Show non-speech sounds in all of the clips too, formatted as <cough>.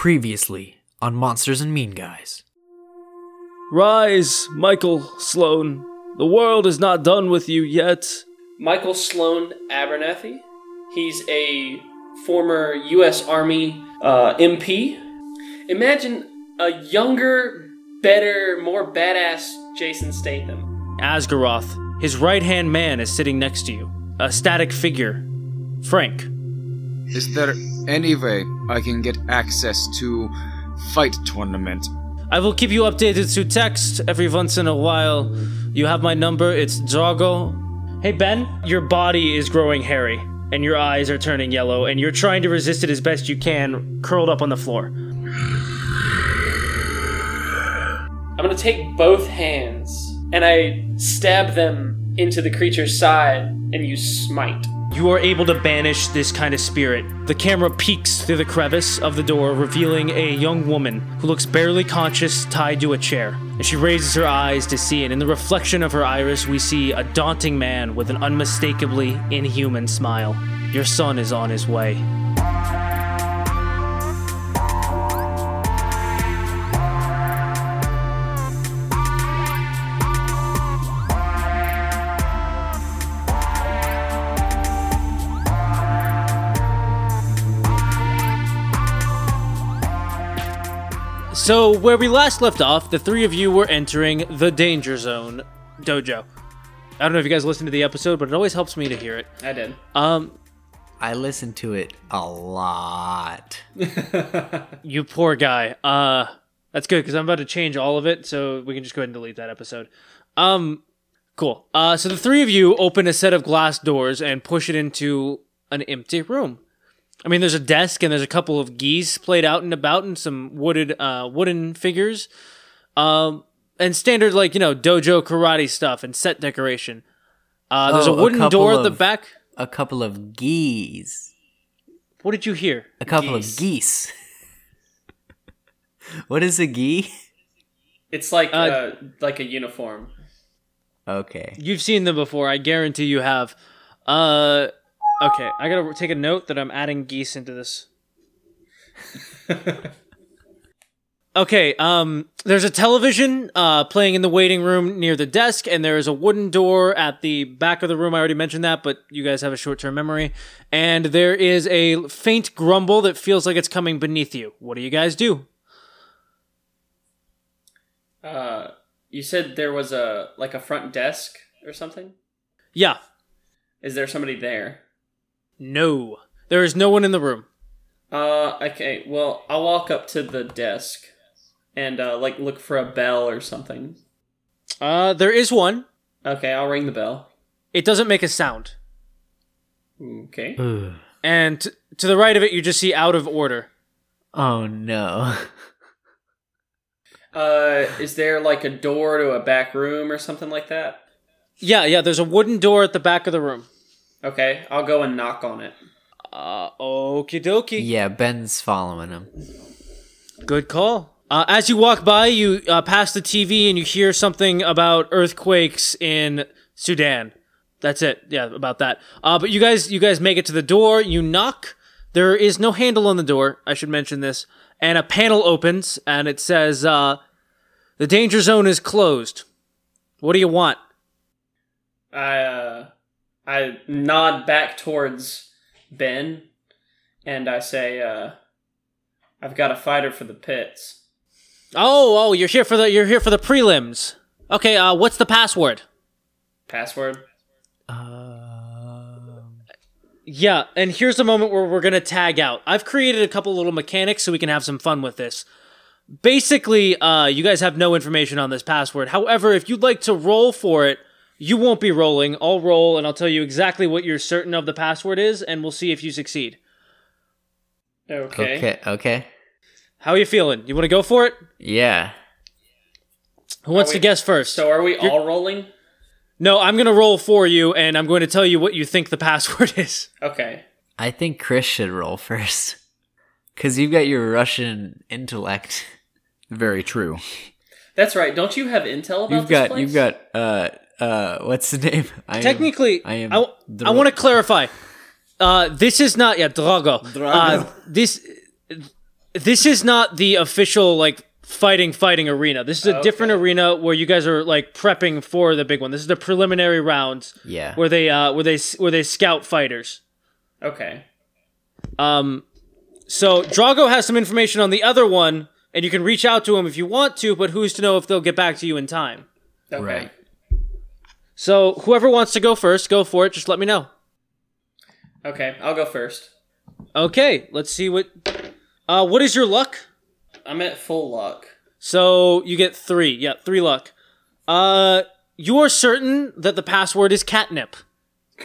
Previously on Monsters and Mean Guys. Rise, Michael Sloan. The world is not done with you yet. Michael Sloan Abernathy. He's a former U.S. Army uh, MP. Imagine a younger, better, more badass Jason Statham. Asgaroth, his right hand man, is sitting next to you. A static figure. Frank. Is there any way I can get access to fight tournament? I will keep you updated through text every once in a while. You have my number, it's Drago. Hey Ben, your body is growing hairy, and your eyes are turning yellow, and you're trying to resist it as best you can, curled up on the floor. I'm gonna take both hands and I stab them into the creature's side and you smite. You are able to banish this kind of spirit. The camera peeks through the crevice of the door, revealing a young woman who looks barely conscious, tied to a chair. And she raises her eyes to see it. In the reflection of her iris, we see a daunting man with an unmistakably inhuman smile. Your son is on his way. So, where we last left off, the three of you were entering the Danger Zone dojo. I don't know if you guys listened to the episode, but it always helps me to hear it. I did. Um, I listened to it a lot. <laughs> you poor guy. Uh, that's good because I'm about to change all of it, so we can just go ahead and delete that episode. Um, cool. Uh, so the three of you open a set of glass doors and push it into an empty room. I mean, there's a desk and there's a couple of geese played out and about and some wooded, uh, wooden figures, um, and standard like you know dojo karate stuff and set decoration. Uh, there's Oh, a a wooden couple door at the of- back. A couple of geese. What did you hear? A couple Geese. of geese. <laughs> what is a gee? It's like Uh, uh, like a uniform. Okay. You've seen them before. I guarantee you have. Uh, okay. I gotta take a note that I'm adding geese into this. <laughs> okay. Um, there's a television uh playing in the waiting room near the desk, and there is a wooden door at the back of the room. I already mentioned that, but you guys have a short-term memory. And there is a faint grumble that feels like it's coming beneath you. What do you guys do? Uh, you said there was a like a front desk or something. Yeah. Is there somebody there? No. There is no one in the room. Uh, okay. Well, I'll walk up to the desk and uh, like look for a bell or something. Uh, there is one. Okay, I'll ring the bell. It doesn't make a sound. Okay. Ugh. And t- to the right of it, you just see out of order. Oh no. <laughs> Uh, is there like a door to a back room or something like that? Yeah, yeah, there's a wooden door at the back of the room. Okay, I'll go and knock on it. Uh, okie dokie. yeah, Ben's following him. Good call. Uh, as you walk by, you uh, pass the TV and you hear something about earthquakes in Sudan. That's it. Yeah, about that. Uh, but you guys, you guys make it to the door. You knock. There is no handle on the door. I should mention this. And a panel opens, and it says, uh, "The danger zone is closed." What do you want? I uh, I nod back towards Ben, and I say, uh, "I've got a fighter for the pits." Oh, oh, you're here for the you're here for the prelims. Okay, uh, what's the password? Password. Um, Yeah, and here's the moment where we're gonna tag out. I've created a couple little mechanics so we can have some fun with this. Basically, uh, you guys have no information on this password. However, if you'd like to roll for it, you won't be rolling. I'll roll, and I'll tell you exactly what you're certain of the password is, and we'll see if you succeed. Okay. okay. Okay. How are you feeling? You want to go for it? Yeah. Who wants Are to guess first? So are we all rolling? no, I'm gonna roll for you, and I'm going to tell you what you think the password <laughs> is. Okay. I think Chris should roll first. Cause you've got your Russian intellect. Very true. That's right. Don't you have intel about You've this got place? you've got uh uh what's the name? I am- Technically, I am I, Dra- want to clarify. Uh, this is not yeah, Drago. Drago. Uh, this this is not the official like fighting fighting arena. This is a different arena where you guys are like prepping for the big one. This is the preliminary rounds Yeah. where they uh where they where they scout fighters. Okay. Um, so Drago has some information on the other one, and you can reach out to him if you want to, but who's to know if they'll get back to you in time? Okay. Right. So whoever wants to go first, go for it. Just let me know. Okay, I'll go first. Okay, let's see what. Uh, what is your luck? I'm at full luck. So you get three. Yeah, three luck. Uh, you are certain that the password is catnip. <laughs>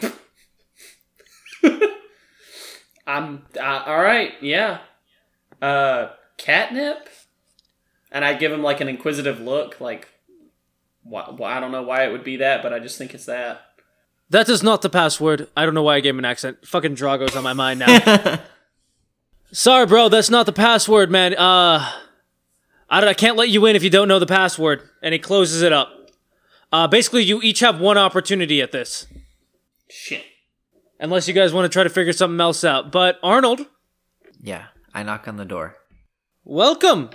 I'm uh, all right. Yeah. Uh, catnip. And I give him like an inquisitive look, like, why, why, I don't know why it would be that, but I just think it's that. That is not the password. I don't know why I gave him an accent. Fucking Drago's on my mind now. <laughs> Sorry, bro. That's not the password, man. Uh, I, don't, I can't let you in if you don't know the password. And he closes it up. Uh, basically, you each have one opportunity at this, Shit. unless you guys want to try to figure something else out. But Arnold, Yeah. I knock on the door. welcome.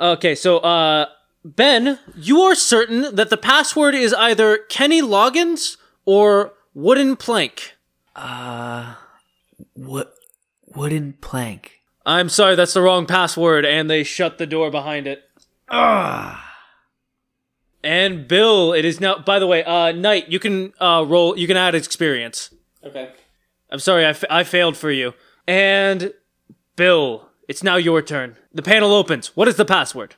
Okay, so uh, Ben, you are certain that the password is either Kenny Loggins or Wooden Plank. Uh, what? Wooden plank. I'm sorry, that's the wrong password, and they shut the door behind it. Ah. And Bill, it is now. By the way, uh, Knight, you can uh roll. You can add experience. Okay. I'm sorry, I, I failed for you. And Bill, it's now your turn. The panel opens. What is the password?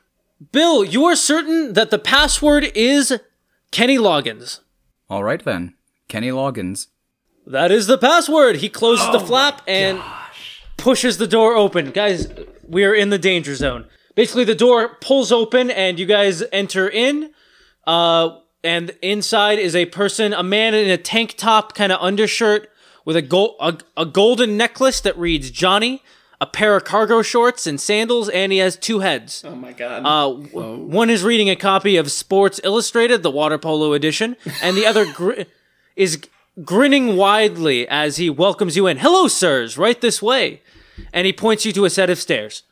Bill, you are certain that the password is Kenny Loggins. All right then. Kenny Loggins. That is the password. He closes the flap and pushes the door open. Guys, we are in the danger zone. Basically, the door pulls open and you guys enter in. Uh, and inside is a person, a man in a tank top kind of undershirt with a, gold, a, a golden necklace that reads Johnny, a pair of cargo shorts and sandals, and he has two heads. Oh my god. Uh, w- one is reading a copy of Sports Illustrated, the water polo edition, and the other gr- <laughs> is grinning widely as he welcomes you in. Hello, sirs, right this way. And he points you to a set of stairs.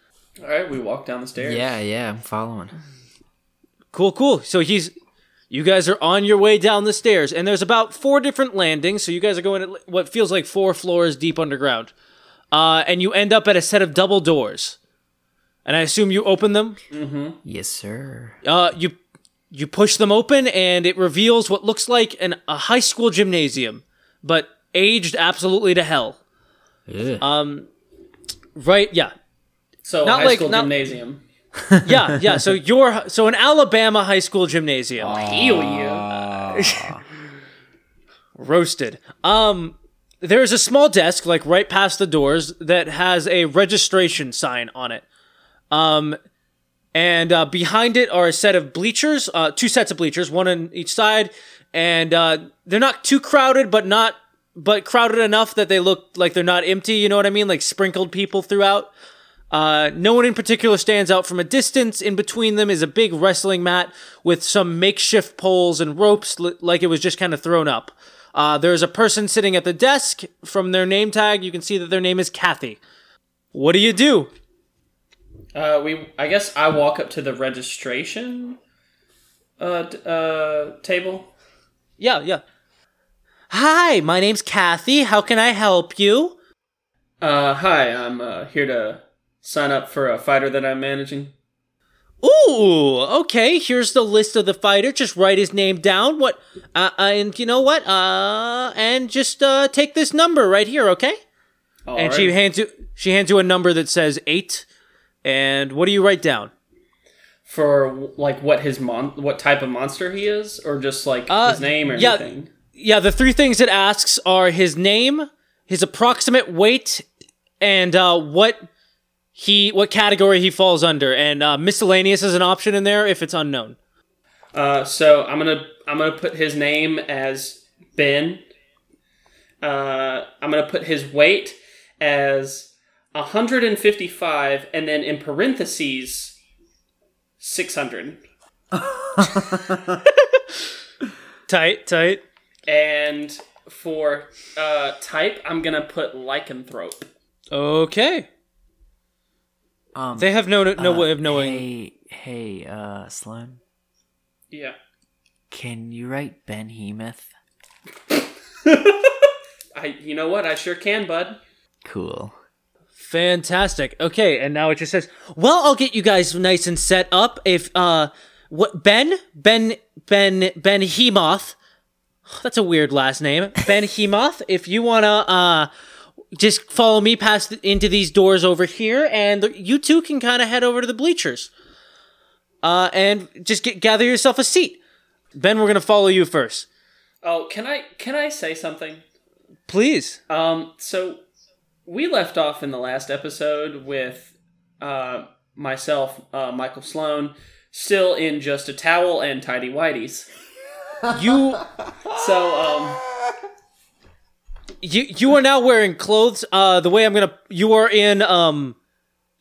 all right, we walk down the stairs. Yeah, yeah. I'm following. Cool, cool. So he's. You guys are on your way down the stairs, and there's about four different landings. So you guys are going at what feels like four floors deep underground. Uh, and you end up at a set of double doors. And I assume you open them Yes, sir. Uh, you you push them open, and it reveals what looks like an a high school gymnasium, but aged absolutely to hell. Ugh. Right? Yeah, So Not high like- school not- gymnasium. <laughs> yeah, yeah. So you're so an Alabama high school gymnasium, Oh Heal you. <laughs> <laughs> roasted. Um, there's a small desk like right past the doors that has a registration sign on it. Um, and uh, behind it are a set of bleachers, uh, two sets of bleachers, one on each side, and uh, they're not too crowded, but not but crowded enough that they look like they're not empty. You know what I mean? Like sprinkled people throughout. Uh, no one in particular stands out from a distance. In between them is a big wrestling mat with some makeshift poles and ropes, li- like it was just kind of thrown up. Uh, there's a person sitting at the desk. From their name tag, you can see that their name is Kathy. What do you do? Uh, we. I guess I walk up to the registration. Uh, d- uh, table. Yeah, yeah. Hi, my name's Kathy. How can I help you? Uh, hi. I'm uh, here to sign up for a fighter that I'm managing. Ooh, okay. Here's the list of the fighter. Just write his name down. What? Uh, uh, and you know what? Uh, and just uh, take this number right here, okay? All and she hands you she hands you a number that says eight. And what do you write down? for like what his mon what type of monster he is, or just like Uh, his name or yeah. anything. Yeah, the three things it asks are his name, his approximate weight, and uh, what he what category he falls under. And uh, miscellaneous is an option in there if it's unknown. Uh, so I'm gonna I'm gonna put his name as Ben. Uh, I'm gonna put his weight as 155, and then in parentheses 600. <laughs> Tight, tight. And for uh, type, I'm gonna put lycanthrope. Okay. Um, They have no no uh, way of knowing. Hey, hey, uh, Sloan, Yeah. can you write Ben Hemoth? <laughs> I. You know what? I sure can, bud. Cool. Fantastic. Okay, and now it just says, "Well, I'll get you guys nice and set up. If uh, what Ben Ben Ben Ben Hemoth, <sighs> that's a weird last name. Ben <laughs> Hemoth. If you wanna uh, just follow me past into these doors over here, and you two can kind of head over to the bleachers. Uh, and just get gather yourself a seat. Ben, we're gonna follow you first, Oh, can I? Can I say something? please. Um. So we left off in the last episode with uh myself, uh, Michael Sloan, still in just a towel and tidy whities. You <laughs> So um. You you are now wearing clothes uh the way i'm gonna you are in um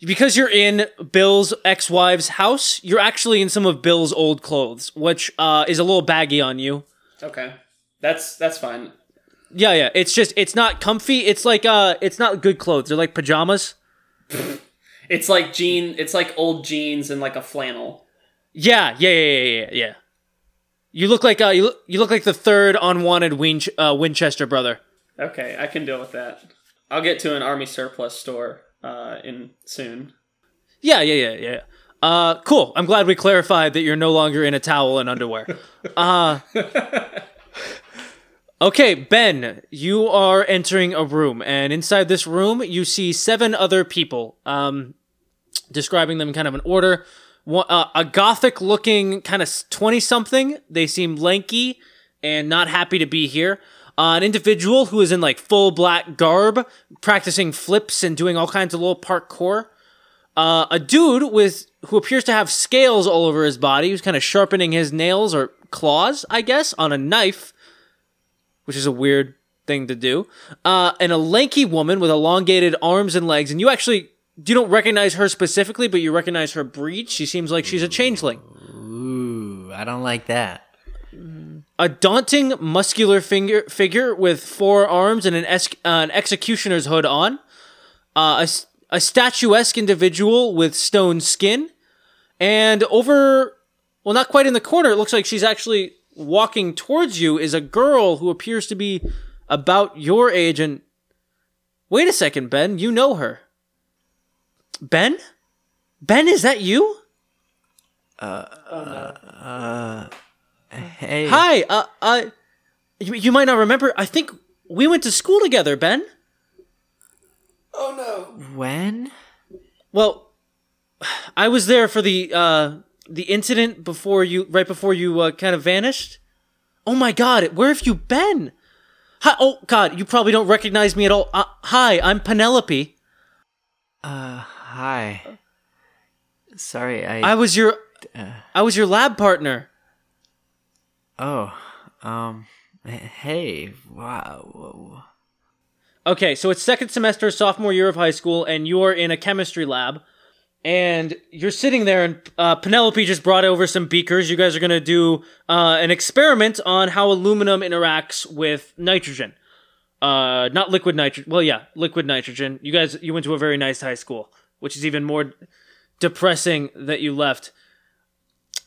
because you're in bill's ex-wife's house you're actually in some of bill's old clothes which uh is a little baggy on you Okay. That's that's fine. yeah yeah it's just it's not comfy it's like uh it's not good clothes they're like pajamas <laughs> It's like jean. It's like old jeans and like a flannel. yeah yeah yeah yeah yeah yeah you look like uh you look, you look like the third unwanted Win- uh, winchester brother Okay, I can deal with that. I'll get to an army surplus store uh in soon. Yeah, yeah, yeah, yeah. Uh, cool. I'm glad we clarified that you're no longer in a towel and underwear. <laughs> Uh, okay, Ben, you are entering a room, and inside this room, you see seven other people. Um, describing them kind of in order. One, uh, a gothic-looking kind of twenty-something. They seem lanky and not happy to be here. Uh, an individual who is in like full black garb, practicing flips and doing all kinds of little parkour uh, a dude with who appears to have scales all over his body, who's kind of sharpening his nails or claws, I guess, on a knife, which is a weird thing to do. Uh, and a lanky woman with elongated arms and legs, and you actually you don't recognize her specifically, but you recognize her breed. She seems like she's a changeling. Ooh, I don't like that. A daunting, muscular finger, figure with four arms and an, es- uh, an executioner's hood on. Uh, a, a statuesque individual with stone skin. And over, well, not quite in the corner, it looks like she's actually walking towards you, is a girl who appears to be about your age. And wait a second, Ben, you know her. Ben? Ben, is that you? Hey, Hi, uh, uh, you, you might not remember. I think we went to school together, Ben. Oh no. When? Well, I was there for the uh the incident before you, right before you uh, kind of vanished. Oh my God, where have you been? Hi, oh God, you probably don't recognize me at all. Uh, hi, I'm Penelope. Uh, hi. Sorry, I. I was your, I was your lab partner. Oh, um, hey, wow. Okay, so it's second semester, sophomore year of high school, and you're in a chemistry lab, and you're sitting there, and uh, Penelope just brought over some beakers. You guys are gonna do uh, an experiment on how aluminum interacts with nitrogen. Uh, not liquid nitrogen. Well, yeah, liquid nitrogen. You guys, you went to a very nice high school, which is even more depressing that you left.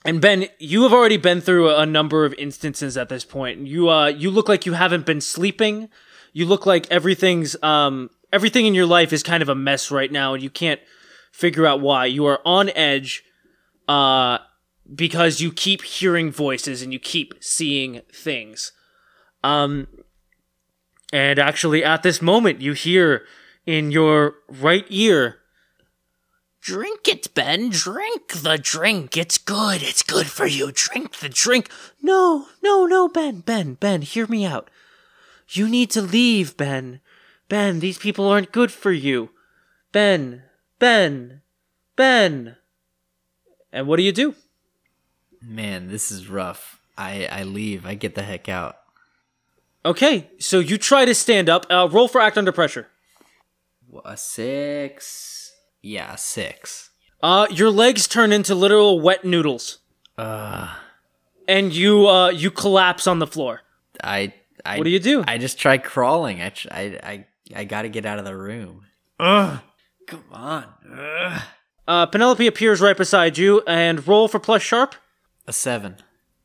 And Ben, you have already been through a number of instances at this point. You uh you look like you haven't been sleeping. You look like everything's um everything in your life is kind of a mess right now and you can't figure out why. You are on edge uh because you keep hearing voices and you keep seeing things. Um and actually at this moment you hear in your right ear Drink it, Ben. Drink the drink. It's good. It's good for you. Drink the drink. No, no, no, Ben, Ben, Ben, hear me out. You need to leave, Ben. Ben, these people aren't good for you. Ben, Ben, Ben. And what do you do? Man, this is rough. I I leave. I get the heck out. Okay, so you try to stand up. Uh, roll for act under pressure. A six. Yeah, six. Uh, your legs turn into literal wet noodles, Uh, and you uh you collapse on the floor. I. I What do you do? I just try crawling. I tr- I I, I got to get out of the room. Ugh. Come on. Ugh. Uh, Penelope appears right beside you and roll for plus sharp. A seven.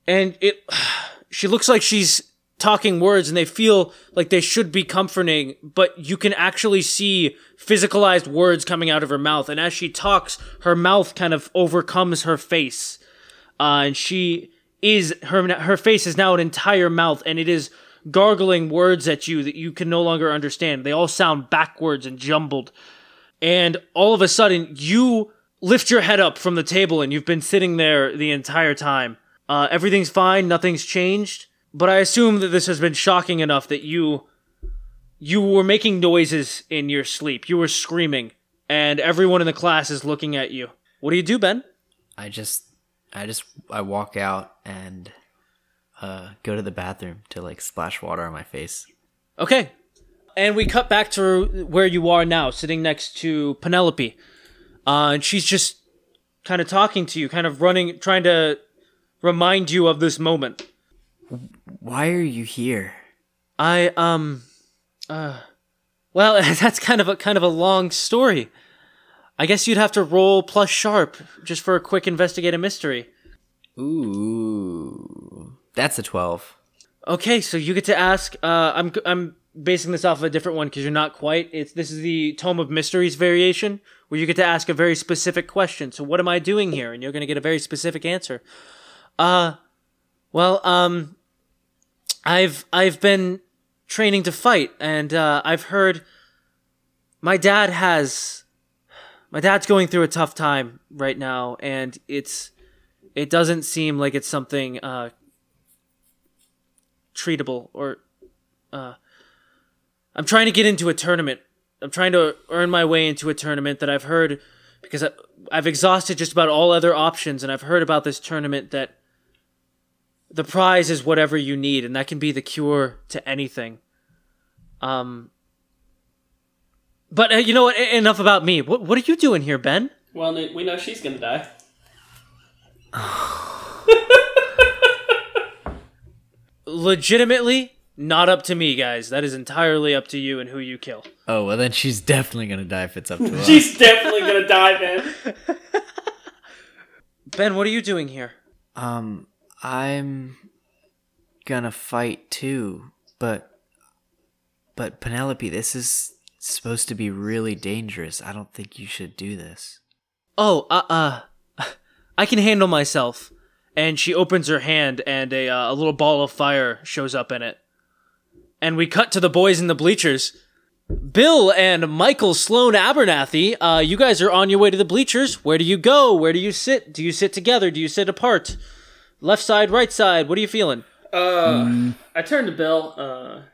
And it, <sighs> she looks like she's talking words and they feel like they should be comforting, but you can actually see physicalized words coming out of her mouth. And as she talks, her mouth kind of overcomes her face. Uh, and she is, her, her face is now an entire mouth and it is gargling words at you that you can no longer understand. They all sound backwards and jumbled. And all of a sudden, you lift your head up from the table and you've been sitting there the entire time. Uh, everything's fine, nothing's changed. But I assume that this has been shocking enough that you you were making noises in your sleep. You were screaming, and everyone in the class is looking at you. What do you do, Ben? I just, I just, I walk out and uh, go to the bathroom to like splash water on my face. Okay. And we cut back to where you are now, sitting next to Penelope. Uh, and she's just kind of talking to you, kind of running, trying to remind you of this moment. Why are you here? I um uh well, <laughs> that's kind of a kind of a long story. I guess you'd have to roll plus sharp just for a quick investigate a mystery. Ooh, that's a twelve. Okay, so you get to ask. Uh, I'm I'm basing this off of a different one because you're not quite. It's this is the Tome of Mysteries variation where you get to ask a very specific question. So what am I doing here? And you're going to get a very specific answer. Uh, well, um, I've I've been training to fight, and uh, I've heard my dad has my dad's going through a tough time right now, and it's it doesn't seem like it's something uh, treatable or uh, I'm trying to get into a tournament. I'm trying to earn my way into a tournament that I've heard because I, I've exhausted just about all other options, and I've heard about this tournament that the prize is whatever you need, and that can be the cure to anything. Um, but uh, you know what? Enough about me. What what are you doing here, Ben? Well, we know she's gonna die. <sighs> Legitimately, not up to me, guys. That is entirely up to you and who you kill. Oh well, then she's definitely gonna die if it's up to <laughs> us. She's definitely gonna die, man. <laughs> Ben, what are you doing here? Um, I'm gonna fight too, but but Penelope, this is supposed to be really dangerous. I don't think you should do this. Oh, uh, uh, <laughs> I can handle myself. And she opens her hand, and a uh, a little ball of fire shows up in it. And we cut to the boys in the bleachers. Bill and Michael Sloan Abernathy, uh, you guys are on your way to the bleachers. Where do you go? Where do you sit? Do you sit together? Do you sit apart? Left side, right side. What are you feeling? Uh, I turned to Bill. Uh,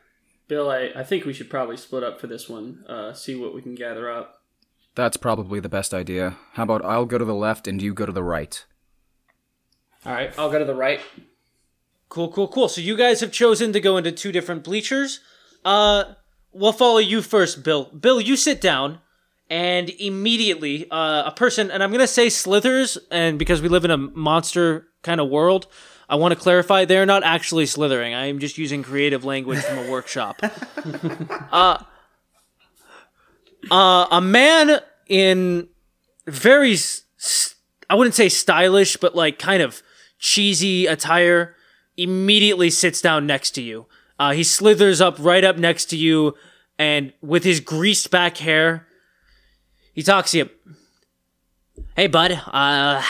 Bill, I, I think we should probably split up for this one. Uh, see what we can gather up. That's probably the best idea. How about I'll go to the left and you go to the right? All right, I'll go to the right. Cool, cool, cool. So you guys have chosen to go into two different bleachers. Uh, we'll follow you first, Bill. Bill, you sit down, and immediately, uh, a person, and I'm gonna say slithers, and because we live in a monster kind of world, I want to clarify they're not actually slithering. I am just using creative language from a workshop. <laughs> uh, uh, a man in very—I wouldn't say stylish, but like kind of cheesy attire immediately sits down next to you. Uh, he slithers up right up next to you, and with his greased back hair, he talks to you. Hey, bud. Uh,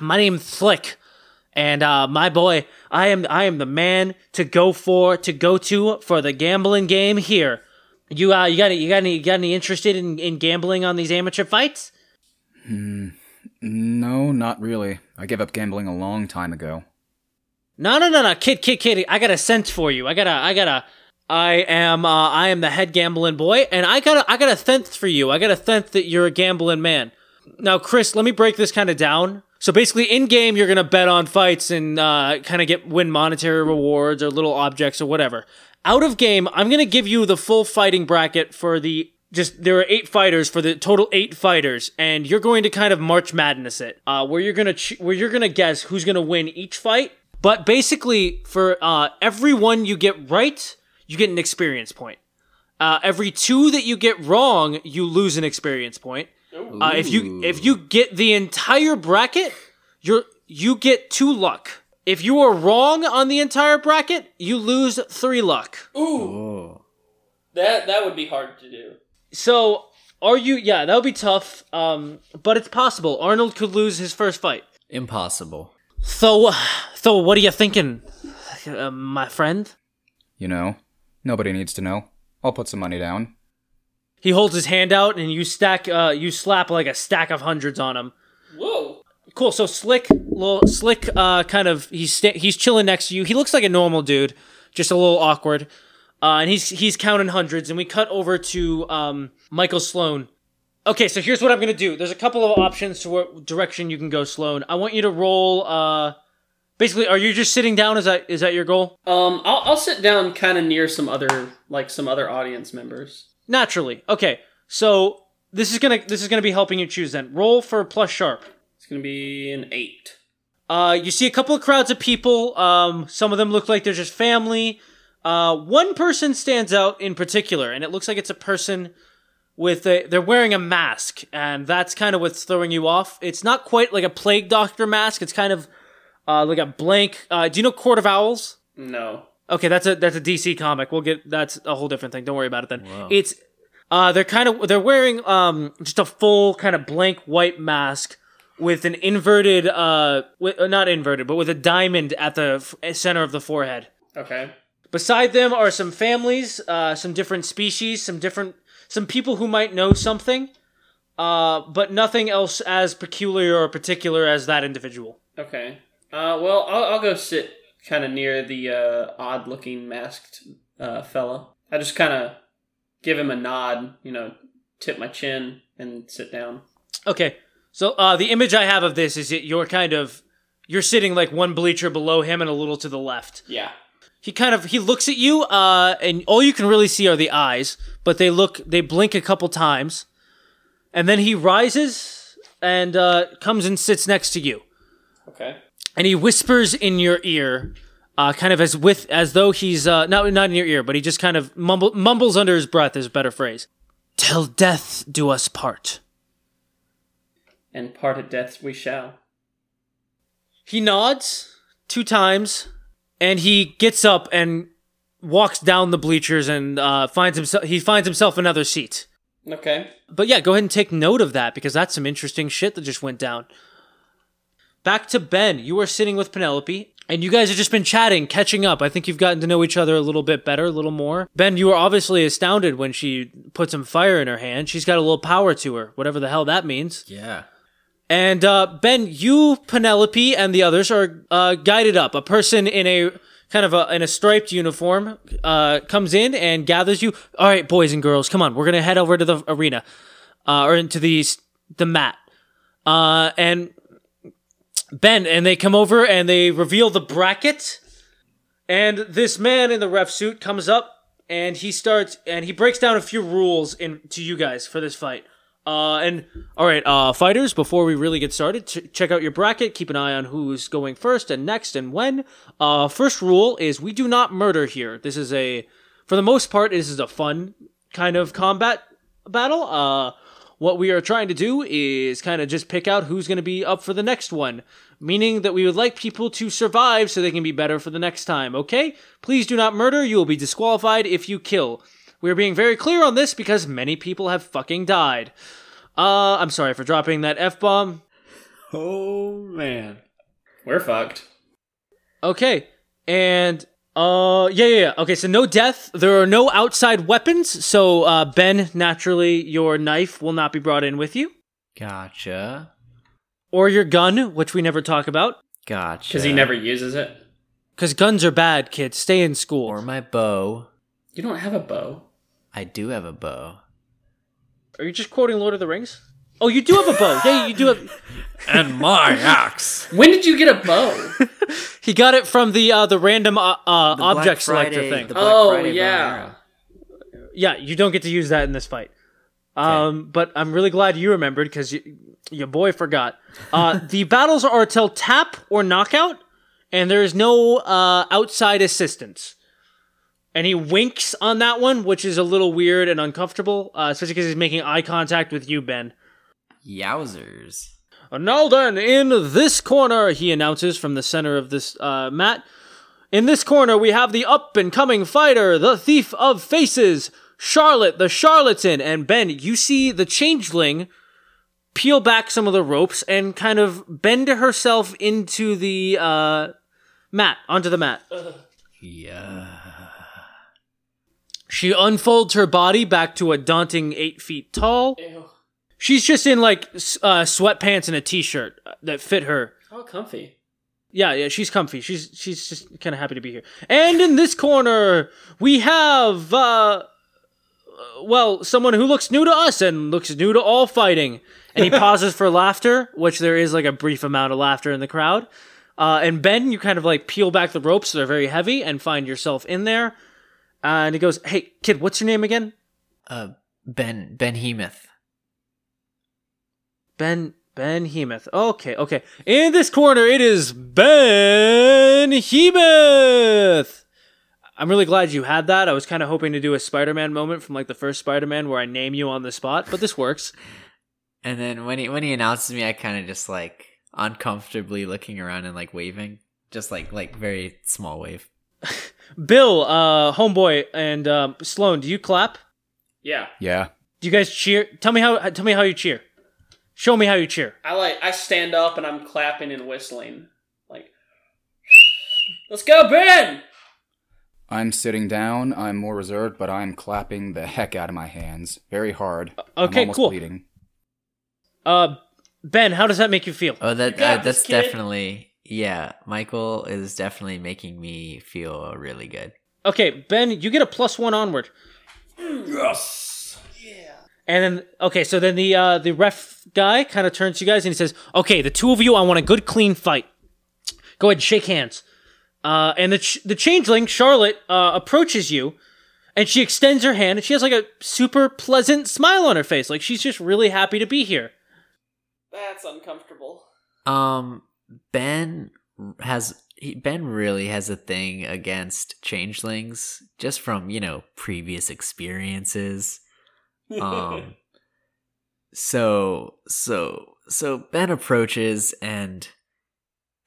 my name's Flick, and uh, my boy, I am I am the man to go for to go to for the gambling game here. You uh, you got any, you got any you got any interested in, in gambling on these amateur fights? No, not really. I gave up gambling a long time ago. No, no, no, no, kid, kid, kid. I got a sense for you. I got a, I got a. I am, uh, I am the head gambling boy, and I got a, I got a sense for you. I got a sense that you're a gambling man. Now, Chris, let me break this kind of down. So basically, in game, you're gonna bet on fights and uh, kind of get win monetary rewards or little objects or whatever. Out of game, I'm gonna give you the full fighting bracket for the just there are eight fighters for the total eight fighters, and you're going to kind of March Madness it, uh, where you're gonna ch- where you're gonna guess who's gonna win each fight. But basically, for uh, every one you get right, you get an experience point. Uh, every two that you get wrong, you lose an experience point. Uh, if you if you get the entire bracket, you're you get two luck. If you are wrong on the entire bracket, you lose three luck. Ooh, Oh. that that would be hard to do. So are you? Yeah, that would be tough. Um, but it's possible. Arnold could lose his first fight. Impossible. So, so what are you thinking, uh, my friend? You know, nobody needs to know. I'll put some money down. He holds his hand out, and you stack. Uh, you slap like a stack of hundreds on him. Whoa. Cool. So slick, little slick. Uh, kind of. He's sta- he's chilling next to you. He looks like a normal dude, just a little awkward. Uh, and he's he's counting hundreds. And we cut over to um Michael Sloan. Okay, so here's what I'm gonna do. There's a couple of options to what direction you can go, Sloan. I want you to roll. Uh, basically, are you just sitting down? Is that is that your goal? Um, I'll I'll sit down kind of near some other like some other audience members. Naturally. Okay. So this is gonna this is gonna be helping you choose. Then roll for plus sharp. It's gonna be an eight. Uh, you see a couple of crowds of people. Um, some of them look like they're just family. Uh, one person stands out in particular, and it looks like it's a person with a. They're wearing a mask, and that's kind of what's throwing you off. It's not quite like a plague doctor mask. It's kind of uh, like a blank. Uh, do you know Court of Owls? No. Okay, that's a that's a DC comic. We'll get that's a whole different thing. Don't worry about it then. It's uh they're kind of they're wearing um just a full kind of blank white mask with an inverted uh with, uh, not inverted but with a diamond at the f- center of the forehead. Okay. Beside them are some families, uh some different species, some different some people who might know something. Uh but nothing else as peculiar or particular as that individual. Okay. Uh, well, I'll, I'll go sit kind of near the uh, odd-looking masked uh, fella. I just kind of give him a nod, you know, tip my chin, and sit down. Okay. So uh, the image I have of this is that you're kind of you're sitting like one bleacher below him and a little to the left. Yeah. He kind of he looks at you, uh, and all you can really see are the eyes, but they look they blink a couple times, and then he rises and uh, comes and sits next to you, Okay. And he whispers in your ear, uh, kind of as with as though he's uh, not not in your ear, but he just kind of mumble, mumbles under his breath. Is a better phrase. Till death do us part. And part at death we shall. He nods two times, and he gets up and walks down the bleachers and uh, finds himself. He finds himself another seat. Okay. But yeah, go ahead and take note of that because that's some interesting shit that just went down. Back to Ben. You are sitting with Penelope, and you guys have just been chatting, catching up. I think you've gotten to know each other a little bit better, a little more. Ben, you were obviously astounded when she put some fire in her hand. She's got a little power to her, whatever the hell that means. Yeah. And uh, Ben, you, Penelope, and the others are uh, guided up. A person in a kind of a, in a striped uniform uh, comes in and gathers you. All right, boys and girls, come on. We're gonna head over to the arena uh, or into the the mat. Uh, and Ben, and they come over and they reveal the bracket. And this man in the ref suit comes up and he starts and he breaks down a few rules in to you guys for this fight. Uh, and all right, uh, fighters, before we really get started, ch- check out your bracket. Keep an eye on who's going first and next and when. Uh, first rule is we do not murder here. This is a, for the most part, this is a fun kind of combat battle. Uh, what we are trying to do is kind of just pick out who's going to be up for the next one, meaning that we would like people to survive so they can be better for the next time, okay? Please do not murder. You will be disqualified if you kill. We are being very clear on this because many people have fucking died. Uh, I'm sorry for dropping that F bomb. Oh man. We're fucked. Okay. And uh yeah, yeah, yeah. Okay, so no death. There are no outside weapons. So uh Ben, naturally your knife will not be brought in with you. Gotcha. Or your gun, which we never talk about. Gotcha. Because he never uses it. Because guns are bad, kids. Stay in school. Or my bow. You don't have a bow. I do have a bow. Are you just quoting Lord of the Rings? Oh, you do have a bow. Yeah, you do have. <laughs> And my axe. When did you get a bow? <laughs> He got it from the uh, the random uh, uh, The object Black selector Friday- thing. the Black Oh, Friday bow yeah. and. Yeah, you don't get to use that in this fight. Um, but I'm really glad you remembered because you, your boy forgot. Uh, <laughs> the battles are till tap or knockout, and there is no uh, outside assistance. And he winks on that one, which is a little weird and uncomfortable, uh, especially because he's making eye contact with you, Ben. Yowzers. Now then, in this corner, he announces from the center of this uh, mat. In this corner, we have the up and coming fighter, the thief of faces, Charlotte, the charlatan. And Ben, you see the changeling peel back some of the ropes and kind of bend herself into the uh, mat, onto the mat. Yeah. She unfolds her body back to a daunting eight feet tall. She's just in like uh, sweatpants and a t-shirt uh, that fit her. Oh, comfy. Yeah, yeah, she's comfy. She's she's just kind of happy to be here. And in this corner, we have uh, uh, well, someone who looks new to us and looks new to all fighting. And he <laughs> pauses for laughter, which there is like a brief amount of laughter in the crowd. Uh, and Ben, you kind of like peel back the ropes; they're very heavy, and find yourself in there. Uh, and he goes, "Hey, kid, what's your name again?" Uh, Ben Ben Hemoth. Ben Ben Hemoth. Okay, okay. In this corner, it is Ben Hemoth. I'm really glad you had that. I was kind of hoping to do a Spider-Man moment from like the first Spider-Man where I name you on the spot, but this works. And then when he when he announces me, I kind of just like uncomfortably looking around and like waving, just like like very small wave. <laughs> Bill, uh, homeboy, and um, Sloan, do you clap? Yeah. Yeah. Do you guys cheer? Tell me how. Tell me how you cheer. Show me how you cheer. I like I stand up and I'm clapping and whistling. Like Let's go, Ben! I'm sitting down. I'm more reserved, but I'm clapping the heck out of my hands. Very hard. I'm okay, almost cool. bleeding. Uh, Ben, how does that make you feel? Oh, that uh, this, that's kid. definitely yeah. Michael is definitely making me feel really good. Okay, Ben, you get a plus one onward. Yes! Yeah. And then okay, so then the uh the ref guy kind of turns to you guys and he says, "Okay, the two of you, I want a good clean fight. Go ahead, and shake hands." Uh, and the ch- the changeling Charlotte uh, approaches you, and she extends her hand, and she has like a super pleasant smile on her face, like she's just really happy to be here. That's uncomfortable. Um, Ben has he, Ben really has a thing against changelings, just from you know previous experiences. Um, so so so Ben approaches and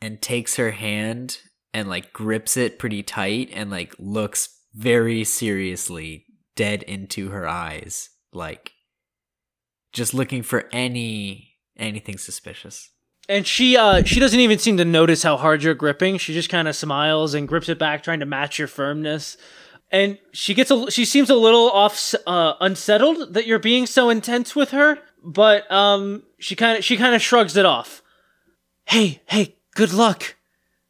and takes her hand and like grips it pretty tight and like looks very seriously dead into her eyes, like just looking for any anything suspicious. And she uh she doesn't even seem to notice how hard you're gripping. She just kind of smiles and grips it back, trying to match your firmness. And she gets a she seems a little off uh, unsettled that you're being so intense with her, but um she kind of she kind of shrugs it off. Hey, hey, good luck.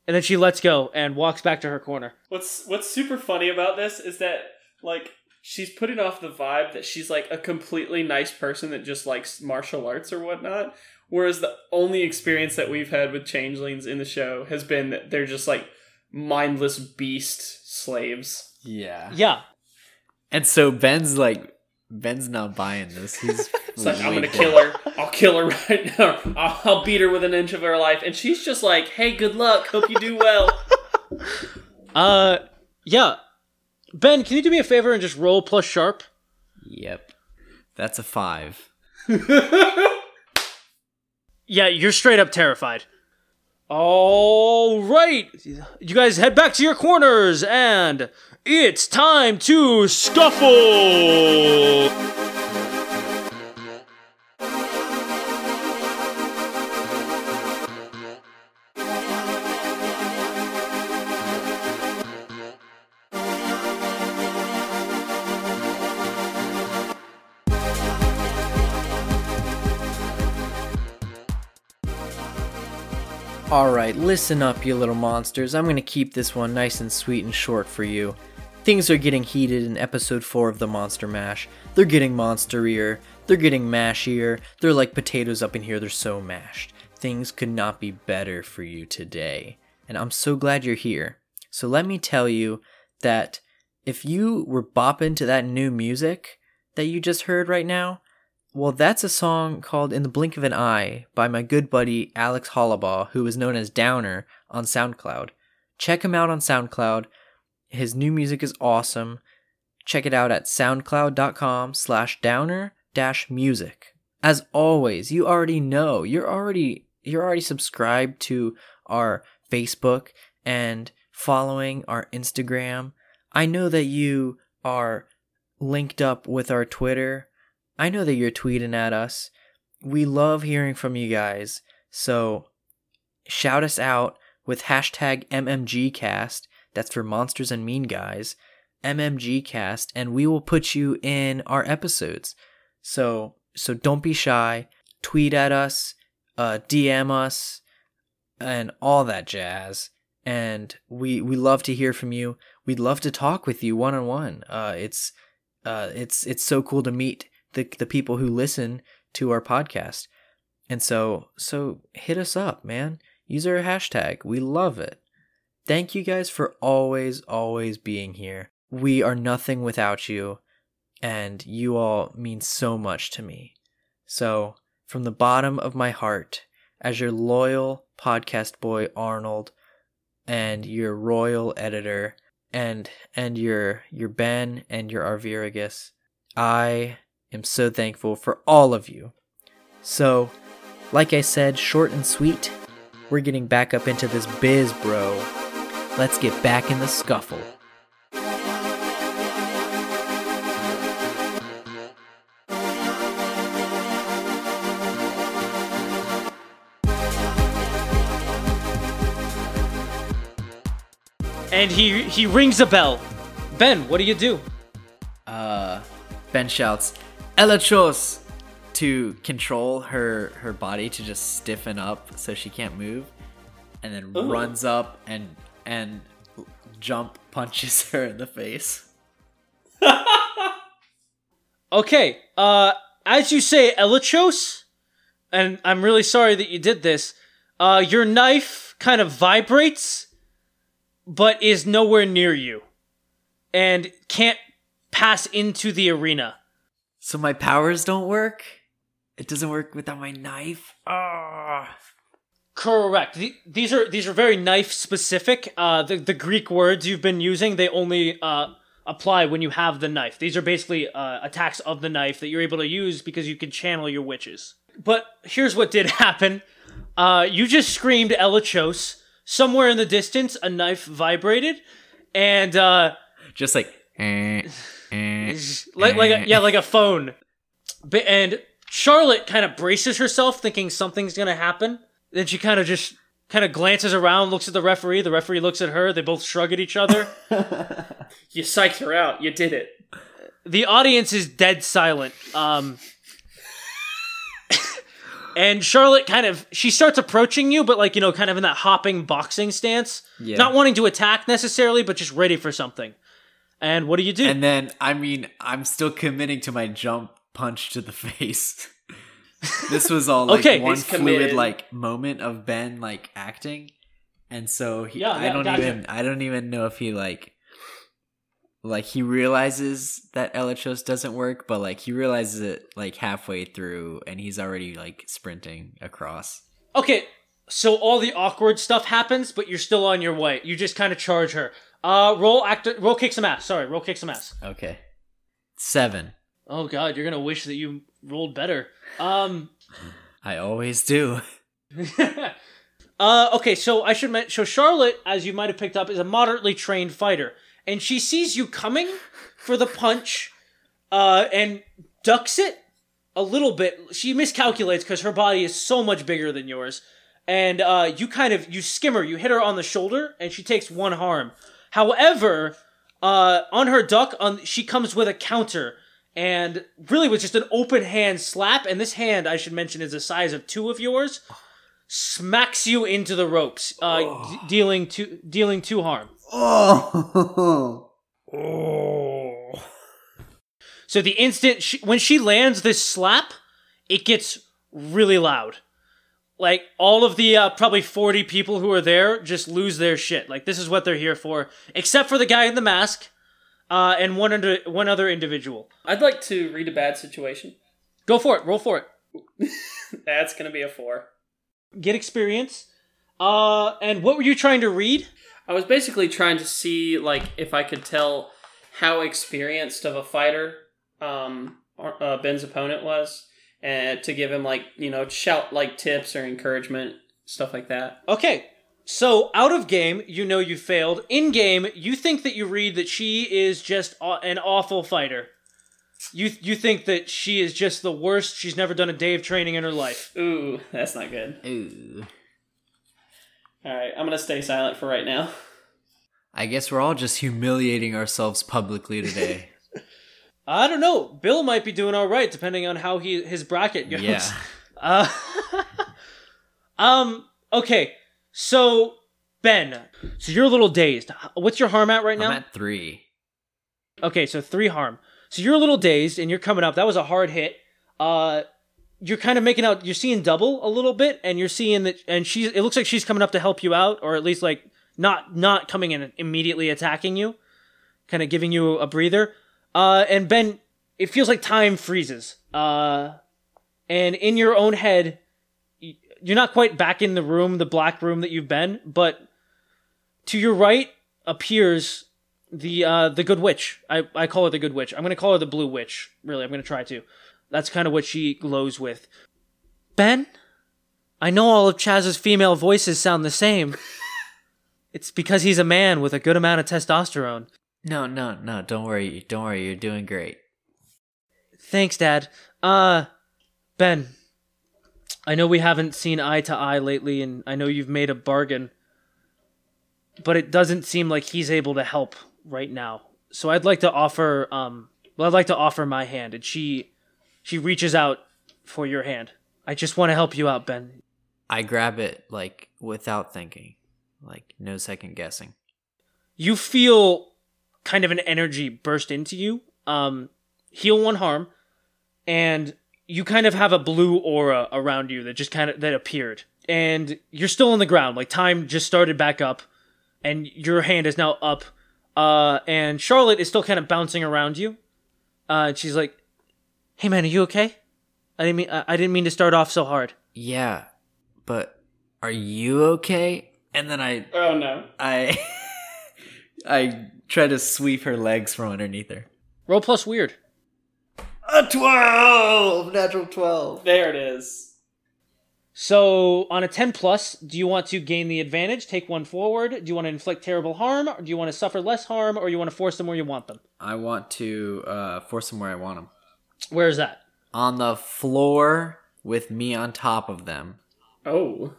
And then she lets go and walks back to her corner. What's what's super funny about this is that like she's putting off the vibe that she's like a completely nice person that just likes martial arts or whatnot. Whereas the only experience that we've had with changelings in the show has been that they're just like mindless beast slaves. Yeah. Yeah. And so Ben's like, Ben's not buying this. He's <laughs> like I'm gonna kill her. I'll kill her <laughs> right now. I'll, I'll beat her with an inch of her life, and she's just like, "Hey, good luck. Hope you do well." <laughs> Uh yeah. Ben, can you do me a favor and just roll plus sharp? Yep. That's a five. Yeah, you're straight up terrified. All right. You guys head back to your corners and it's time to scuffle. Alright, listen up, you little monsters. I'm gonna keep this one nice and sweet and short for you. Things are getting heated in episode 4 of the Monster Mash. They're getting monsterier, they're getting mashier, they're like potatoes up in here, they're so mashed. Things could not be better for you today. And I'm so glad you're here. So let me tell you that if you were bopping to that new music that you just heard right now, well, that's a song called In the Blink of an Eye by my good buddy Alex Hollabaugh, who is known as Downer on SoundCloud. Check him out on SoundCloud. His new music is awesome. Check it out at soundcloud.com slash downer dash music. as always, you already know. You're already you're already subscribed to our Facebook and following our Instagram. I know that you are linked up with our Twitter. I know that you're tweeting at us. We love hearing from you guys. So shout us out with hashtag MMGcast. That's for Monsters and Mean Guys. MMGcast, and we will put you in our episodes. So so don't be shy. Tweet at us, uh, DM us, and all that jazz. And we we love to hear from you. We'd love to talk with you one on one. It's uh, it's it's so cool to meet the the people who listen to our podcast. And so so hit us up, man. Use our hashtag. We love it. Thank you guys for always always being here. We are nothing without you, and you all mean so much to me. So, from the bottom of my heart, as your loyal podcast boy Arnold and your royal editor and and your your Ben and your Arviragus, I am so thankful for all of you. So, like I said, short and sweet, we're getting back up into this biz, bro. Let's get back in the scuffle. And he he rings a bell. Ben, what do you do? Uh, Ben shouts, "Elachos!" to control her her body to just stiffen up so she can't move, and then Ooh. runs up and and jump punches <laughs> her in the face. <laughs> Okay, uh, as you say, Elichos, and I'm really sorry that you did this. Uh, your knife kind of vibrates, but is nowhere near you, and can't pass into the arena. So my powers don't work. It doesn't work without my knife. Ah. Correct. The- These are these are very knife specific. Uh, the the Greek words you've been using they only uh apply when you have the knife. These are basically uh, attacks of the knife that you're able to use because you can channel your witches. But here's what did <laughs> happen. Uh, you just screamed Elichos. Somewhere in the distance, a knife vibrated, and uh, Just like. eh, eh, like like a, eh. yeah, like a phone. Ba- And Charlotte kind of braces herself, thinking something's gonna happen. Then she kind of just kind of glances around, looks at the referee. The referee looks at her. They both shrug at each other. <laughs> You psyched her out. You did it. the audience is dead silent. Um, <laughs> and Charlotte kind of she starts approaching you, but like you know, kind of in that hopping boxing stance, Yeah. not wanting to attack necessarily, but just ready for something. And what do you do? And then, I mean, I'm still committing to my jump punch to the <laughs> face. this was all like Okay. one fluid committed. like moment of Ben like acting, and so he, Yeah, I yeah, don't gotcha. even I don't even know if he like like he realizes that Elichos doesn't work, but like he realizes it like halfway through, and he's already like sprinting across. Okay, so all the awkward stuff happens, but you're still on your way. You just kind of charge her. Uh, roll act. Roll kick some ass. Sorry, roll kick some ass. Okay, seven. Oh God, you're gonna wish that you rolled better. Um. I always do. <laughs> uh, okay, so I should mention. So Charlotte, as you might have picked up, is a moderately trained fighter, and she sees you coming for the punch, uh, and ducks it a little bit. She miscalculates because her body is so much bigger than yours, and uh, you kind of you skim her. You hit her on the shoulder, and she takes one harm. However, uh, on her duck, on she comes with a counter. And really was just an open hand slap, and this hand, I should mention, is the size of two of yours smacks you into the ropes, uh, d- dealing two dealing two harm. Oh. <laughs> So the instant she, when she lands this slap, it gets really loud. Like all of the uh, probably forty people who are there just lose their shit. Like this is what they're here for, except for the guy in the mask, uh, and one under one other individual. I'd like to read a bad situation. Go for it. Roll for it. <laughs> That's gonna be a four. Get experience. Uh, and what were you trying to read? I was basically trying to see like if I could tell how experienced of a fighter um, uh, Ben's opponent was, and to give him like you know shout like tips or encouragement stuff like that. Okay. So out of game, you know you failed. In game, you think that you read that she is just an awful fighter. You you think that she is just the worst. She's never done a day of training in her life. Ooh, that's not good. Ooh. All right, I'm gonna stay silent for right now. I guess we're all just humiliating ourselves publicly today. <laughs> I don't know. Bill might be doing all right depending on how he his bracket goes. yeah. <laughs> Uh, <laughs> um. Okay. So Ben, so you're a little dazed. What's your harm at right now? I'm at three. Okay, so three harm. So you're a little dazed and you're coming up. That was a hard hit. Uh you're kind of making out you're seeing double a little bit and you're seeing that and she's it looks like she's coming up to help you out or at least like not not coming in and immediately attacking you. Kind of giving you a breather. Uh and Ben it feels like time freezes. Uh and in your own head you're not quite back in the room, the black room that you've been, but to your right appears the uh the good witch. I I call her the good witch. I'm gonna call her the blue witch. Really, I'm gonna try to. That's kind of what she glows with. Ben, I know all of Chaz's female voices sound the same. <laughs> it's because he's a man with a good amount of testosterone. No, no, no. Don't worry. Don't worry. You're doing great. Thanks, Dad. Uh, Ben, I know we haven't seen eye to eye lately, and I know you've made a bargain, but it doesn't seem like he's able to help right now. So I'd like to offer, um, well, I'd like to offer my hand, and she, she reaches out for your hand. I just want to help you out, Ben. I grab it like without thinking, like no second guessing. you feel kind of an energy burst into you um heal one harm and you kind of have a blue aura around you that just kind of that appeared. And you're still on the ground. Like time just started back up and your hand is now up uh and charlotte is still kind of bouncing around you. Uh and she's like hey man are you okay? I didn't mean i I didn't mean to start off so hard. Yeah, but are you okay? And then I, Oh no. I, <laughs> I try to sweep her legs from underneath her. roll plus weird A twelve, natural twelve. There it is. So on a 10 plus, do you want to gain the advantage, take one forward? Do you want to inflict terrible harm? Or do you want to suffer less harm? Or you want to force them where you want them? I want to uh, force them where I want them. Where is that? On the floor with me on top of them. Oh.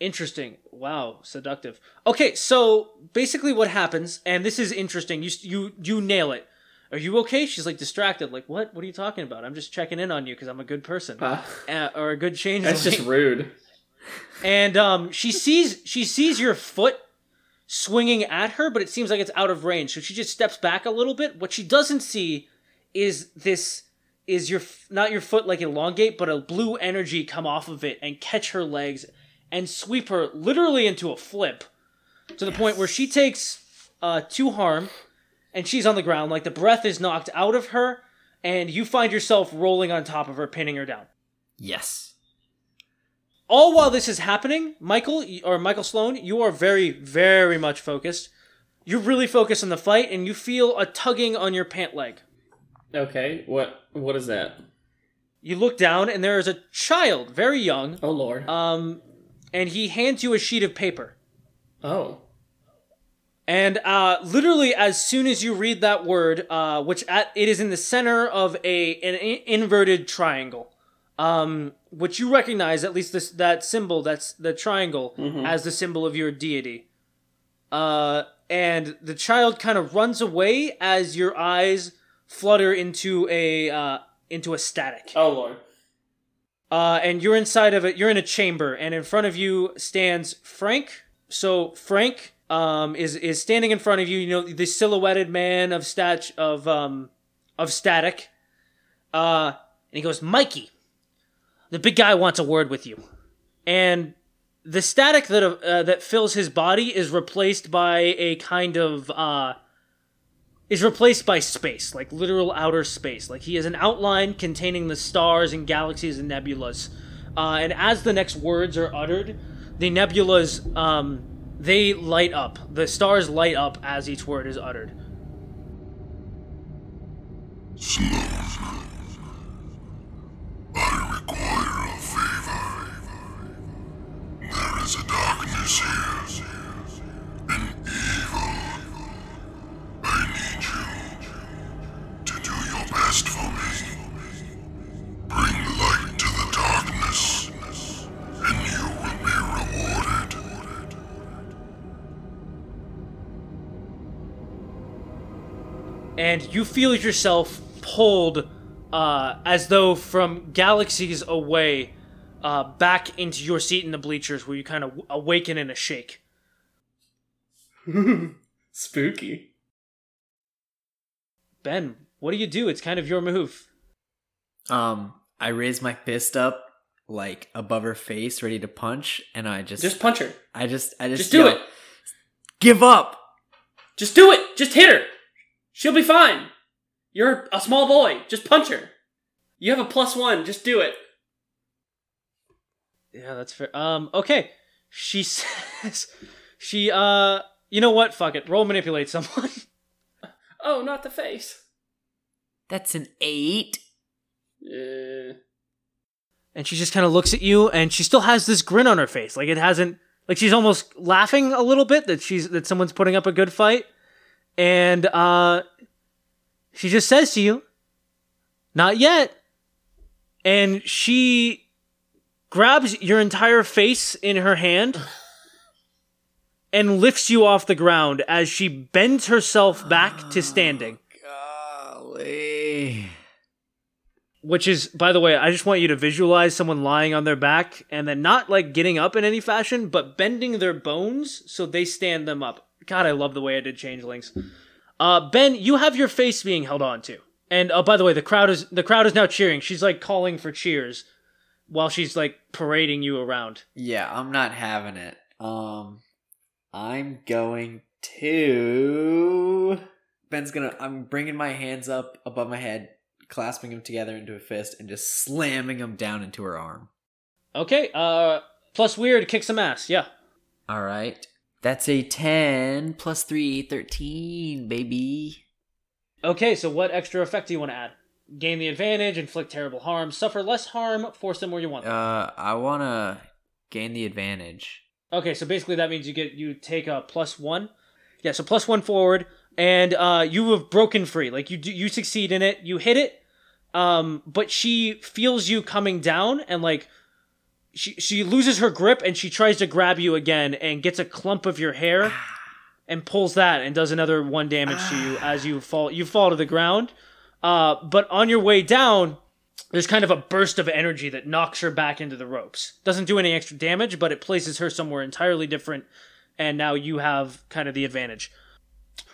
Interesting. Wow, seductive. Okay, so basically what happens, and this is interesting. You you you nail it. Are you okay? She's like distracted. Like what? What are you talking about? I'm just checking in on you because I'm a good person, Huh. uh, or a good change. That's just rude. and um, she sees she sees your foot swinging at her, but it seems like it's out of range. So she just steps back a little bit. What she doesn't see is this is your not your foot like elongate, but a blue energy come off of it and catch her legs and sweep her literally into a flip to the point where she takes uh, two harm and she's on the ground like the breath is knocked out of her and you find yourself rolling on top of her pinning her down Yes. all while this is happening, Michael or Michael Sloan, you are very, very much focused. You're really focused on the fight, and you feel a tugging on your pant leg. Okay. What? What is that? You look down, and there is a child, very young, Oh lord. um, and he hands you a sheet of paper. oh. And uh, literally, as soon as you read that word, uh, which at, it is in the center of a an i- inverted triangle, um, which you recognize at least this that symbol that's the triangle as the symbol of your deity. Uh, and the child kind of runs away as your eyes flutter into a uh, into a static. Oh lord. Uh, and you're inside of it. You're in a chamber, and in front of you stands Frank. So Frank um, is is standing in front of you. You know the silhouetted man of stat of um of static. Uh, and he goes, Mikey, the big guy wants a word with you. And the static that uh, that fills his body is replaced by a kind of uh is replaced by space, like literal outer space. Like he is an outline containing the stars and galaxies and nebulas. Uh, and as the next words are uttered, the nebulas um, they light up. The stars light up as each word is uttered. And you feel yourself pulled uh, as though from galaxies away uh, back into your seat in the bleachers where you kind of awaken in a shake. <laughs> Spooky. Ben, what do you do? It's kind of your move. Um, I raise my fist up like above her face, ready to punch, and I just, Just punch her. I just, I just, Just do yell, it. Give up. Just do it. Just hit her. She'll be fine. You're a small boy. Just punch her. You have a plus one. Just do it. Yeah, that's fair. Um, okay. She <laughs> says, she, uh, you know what? Fuck it. Roll manipulate someone. <laughs> Oh, not the face. That's an eight. Uh, and she just kind of looks at you and she still has this grin on her face like it hasn't like she's almost laughing a little bit that she's that someone's putting up a good fight and uh she just says to you not yet. And she grabs your entire face in her hand <laughs> and lifts you off the ground as she bends herself back to standing. Golly. which is by the way i just want you to visualize someone lying on their back and then not like getting up in any fashion but bending their bones so they stand them up god i love the way i did changelings uh ben you have your face being held on to and uh, by the way the crowd is the crowd is now cheering she's like calling for cheers while she's like parading you around Yeah, I'm not having it. Um, I'm going to. Ben's gonna. I'm bringing my hands up above my head, clasping them together into a fist, and just slamming them down into her arm. okay uh plus weird kick some ass yeah All right. That's a 10 plus 3, 13, baby. okay so what extra effect do you want to add gain the advantage inflict terrible harm suffer less harm force them where you want them Uh, I want to gain the advantage. Okay, so basically that means you get you take a plus one. Yeah, so plus one forward, and uh, you have broken free. Like you do, you succeed in it. You hit it, um, but she feels you coming down, and like she she loses her grip, and she tries to grab you again, and gets a clump of your hair, and pulls that, and does another one damage to you as you fall. You fall to the ground. Uh, but on your way down, there's kind of a burst of energy that knocks her back into the ropes. Doesn't do any extra damage, but it places her somewhere entirely different, and now you have kind of the advantage.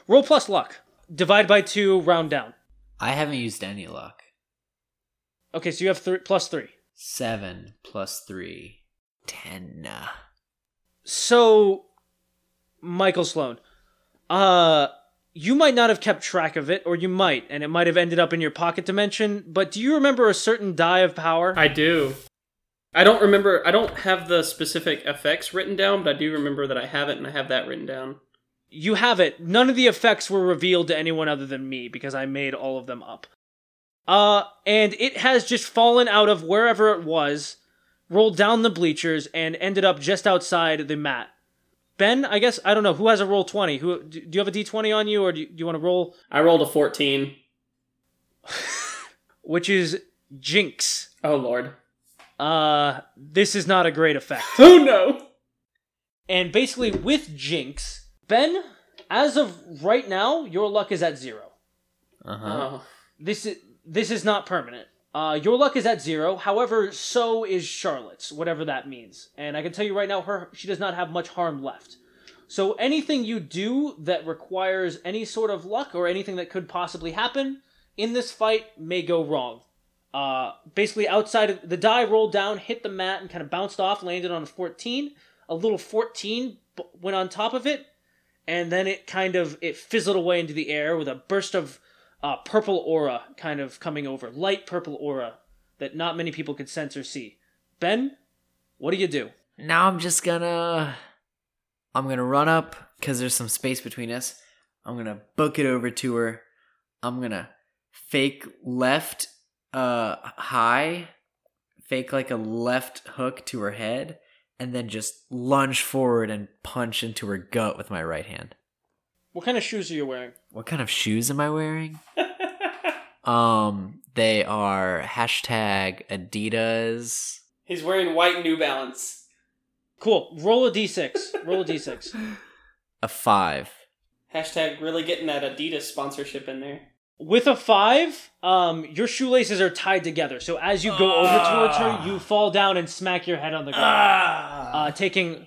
Roll plus luck. Divide by two, round down. I haven't used any luck. Okay, so you have three plus three. 7 plus 3, 10. So, Michael Sloan, uh, you might not have kept track of it, or you might, and it might have ended up in your pocket dimension. But do you remember a certain die of power? I do. I don't remember. I don't have the specific effects written down, but I do remember that I have it and I have that written down. you have it. None of the effects were revealed to anyone other than me because I made all of them up. Uh, and it has just fallen out of wherever it was, rolled down the bleachers, and ended up just outside the mat. Ben, I guess I don't know who has a roll twenty. Who do do you have a d twenty on you, or do you, do you want to roll? I rolled a 14. <laughs> Which is Jinx. Oh, Lord. Uh, this is not a great effect. <laughs> Oh, no. And basically, with Jinx, Ben, as of right now, your luck is at zero. Uh huh. Oh. this is this is not permanent. Uh, your luck is at zero. However, so is Charlotte's, whatever that means. And I can tell you right now, her she does not have much harm left. So anything you do that requires any sort of luck or anything that could possibly happen in this fight may go wrong. Uh, basically, outside of the die rolled down, hit the mat, and kind of bounced off, landed on a 14. A little 14 b- went on top of it, and then it kind of it fizzled away into the air with a burst of uh, purple aura kind of coming over, light purple aura that not many people could sense or see. Ben, what do you do? Now I'm just gonna. I'm gonna run up because there's some space between us. I'm gonna book it over to her. I'm gonna fake left uh high, fake like a left hook to her head, and then just lunge forward and punch into her gut with my right hand. What kind of shoes are you wearing? What kind of shoes am I wearing? <laughs> um, they are hashtag Adidas. He's wearing white New Balance. Cool. Roll a d6. Roll a d6. <laughs> A five. Hashtag really getting that Adidas sponsorship in there. With a five, um, your shoelaces are tied together. So as you go over towards her, you fall down and smack your head on the ground, uh, taking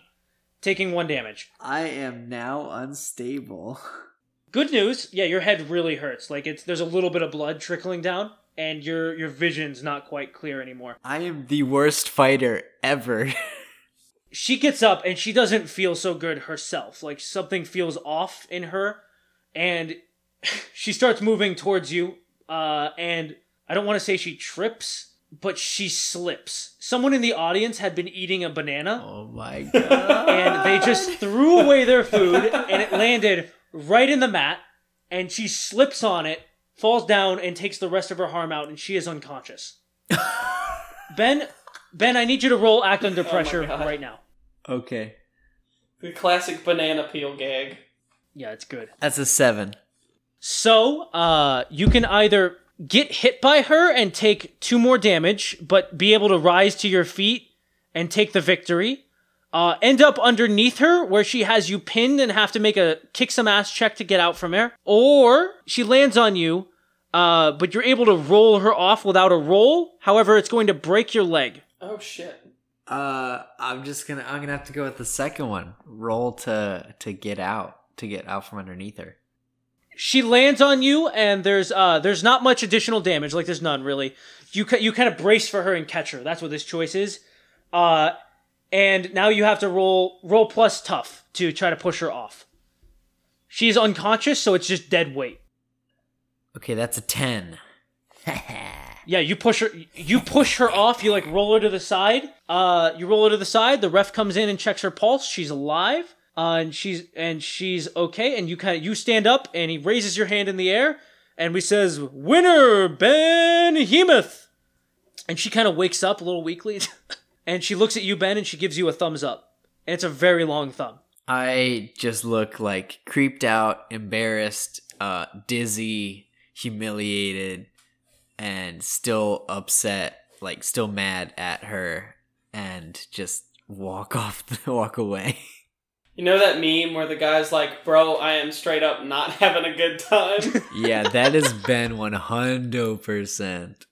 taking one damage. I am now unstable. <laughs> Good news, yeah, your head really hurts. Like it's there's a little bit of blood trickling down, and your your vision's not quite clear anymore. I am the worst fighter ever. <laughs> She gets up and she doesn't feel so good herself. Like something feels off in her, and <laughs> she starts moving towards you. Uh, and I don't want to say she trips, but she slips. Someone in the audience had been eating a banana. oh my god. and they just threw away their food and it landed right in the mat and she slips on it falls down and takes the rest of her harm out and she is unconscious <laughs> ben ben i need you to roll act under pressure God. right now okay. The classic banana peel gag. yeah it's good That's a seven. so uh you can either get hit by her and take two more damage but be able to rise to your feet and take the victory uh, end up underneath her where she has you pinned and have to make a kick some ass check to get out from there. Or she lands on you, uh, but you're able to roll her off without a roll. However, it's going to break your leg. Oh shit. Uh, I'm just gonna. I'm gonna have to go with the second one. Roll to to get out to get out from underneath her. She lands on you, and there's uh, there's not much additional damage. Like there's none really. You ca- you kind of brace for her and catch her. That's what this choice is. Uh, and now you have to roll roll plus tough to try to push her off. She's unconscious, so it's just dead weight. Okay, that's a ten. <laughs> Yeah, you push her. You push her off. You like roll her to the side. Uh, you roll her to the side. The ref comes in and checks her pulse. She's alive. Uh, and she's and she's okay. And you kind of you stand up and he raises your hand in the air and we says, "Winner, Ben Hemoth." And she kind of wakes up a little weakly, <laughs> and she looks at you, Ben, and she gives you a thumbs up. And it's a very long thumb. I just look like creeped out, embarrassed, uh, dizzy, humiliated, and still upset, like still mad at her, and just walk <laughs> off, walk away. You know that meme where the guy's like, "Bro, I am straight up not <laughs> having a good time." <laughs> yeah, that has been one hundred percent.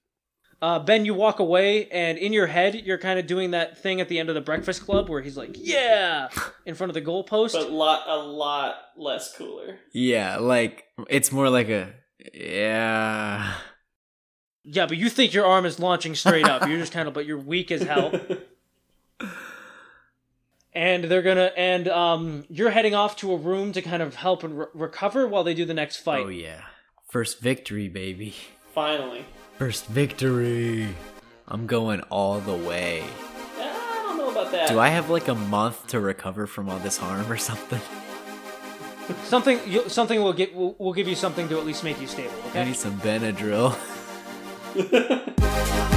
Uh, ben, you walk away, and in your head, you're kind of doing that thing at the end of the Breakfast Club where he's like, "Yeah," in front of the goalpost. but lot a lot less cooler. Yeah, like it's more like a yeah. Yeah, but you think your arm is launching straight up. You're just kind of, but you're weak as hell. <laughs> and they're gonna, and um, you're heading off to a room to kind of help and re- recover while they do the next fight. Oh yeah, first victory, baby. Finally. First victory. I'm going all the way. I don't know about that. Do I have like a month to recover from all this harm or something? <laughs> Something, you, something will get, will will give you something to at least make you stable. I need some Benadryl. <laughs>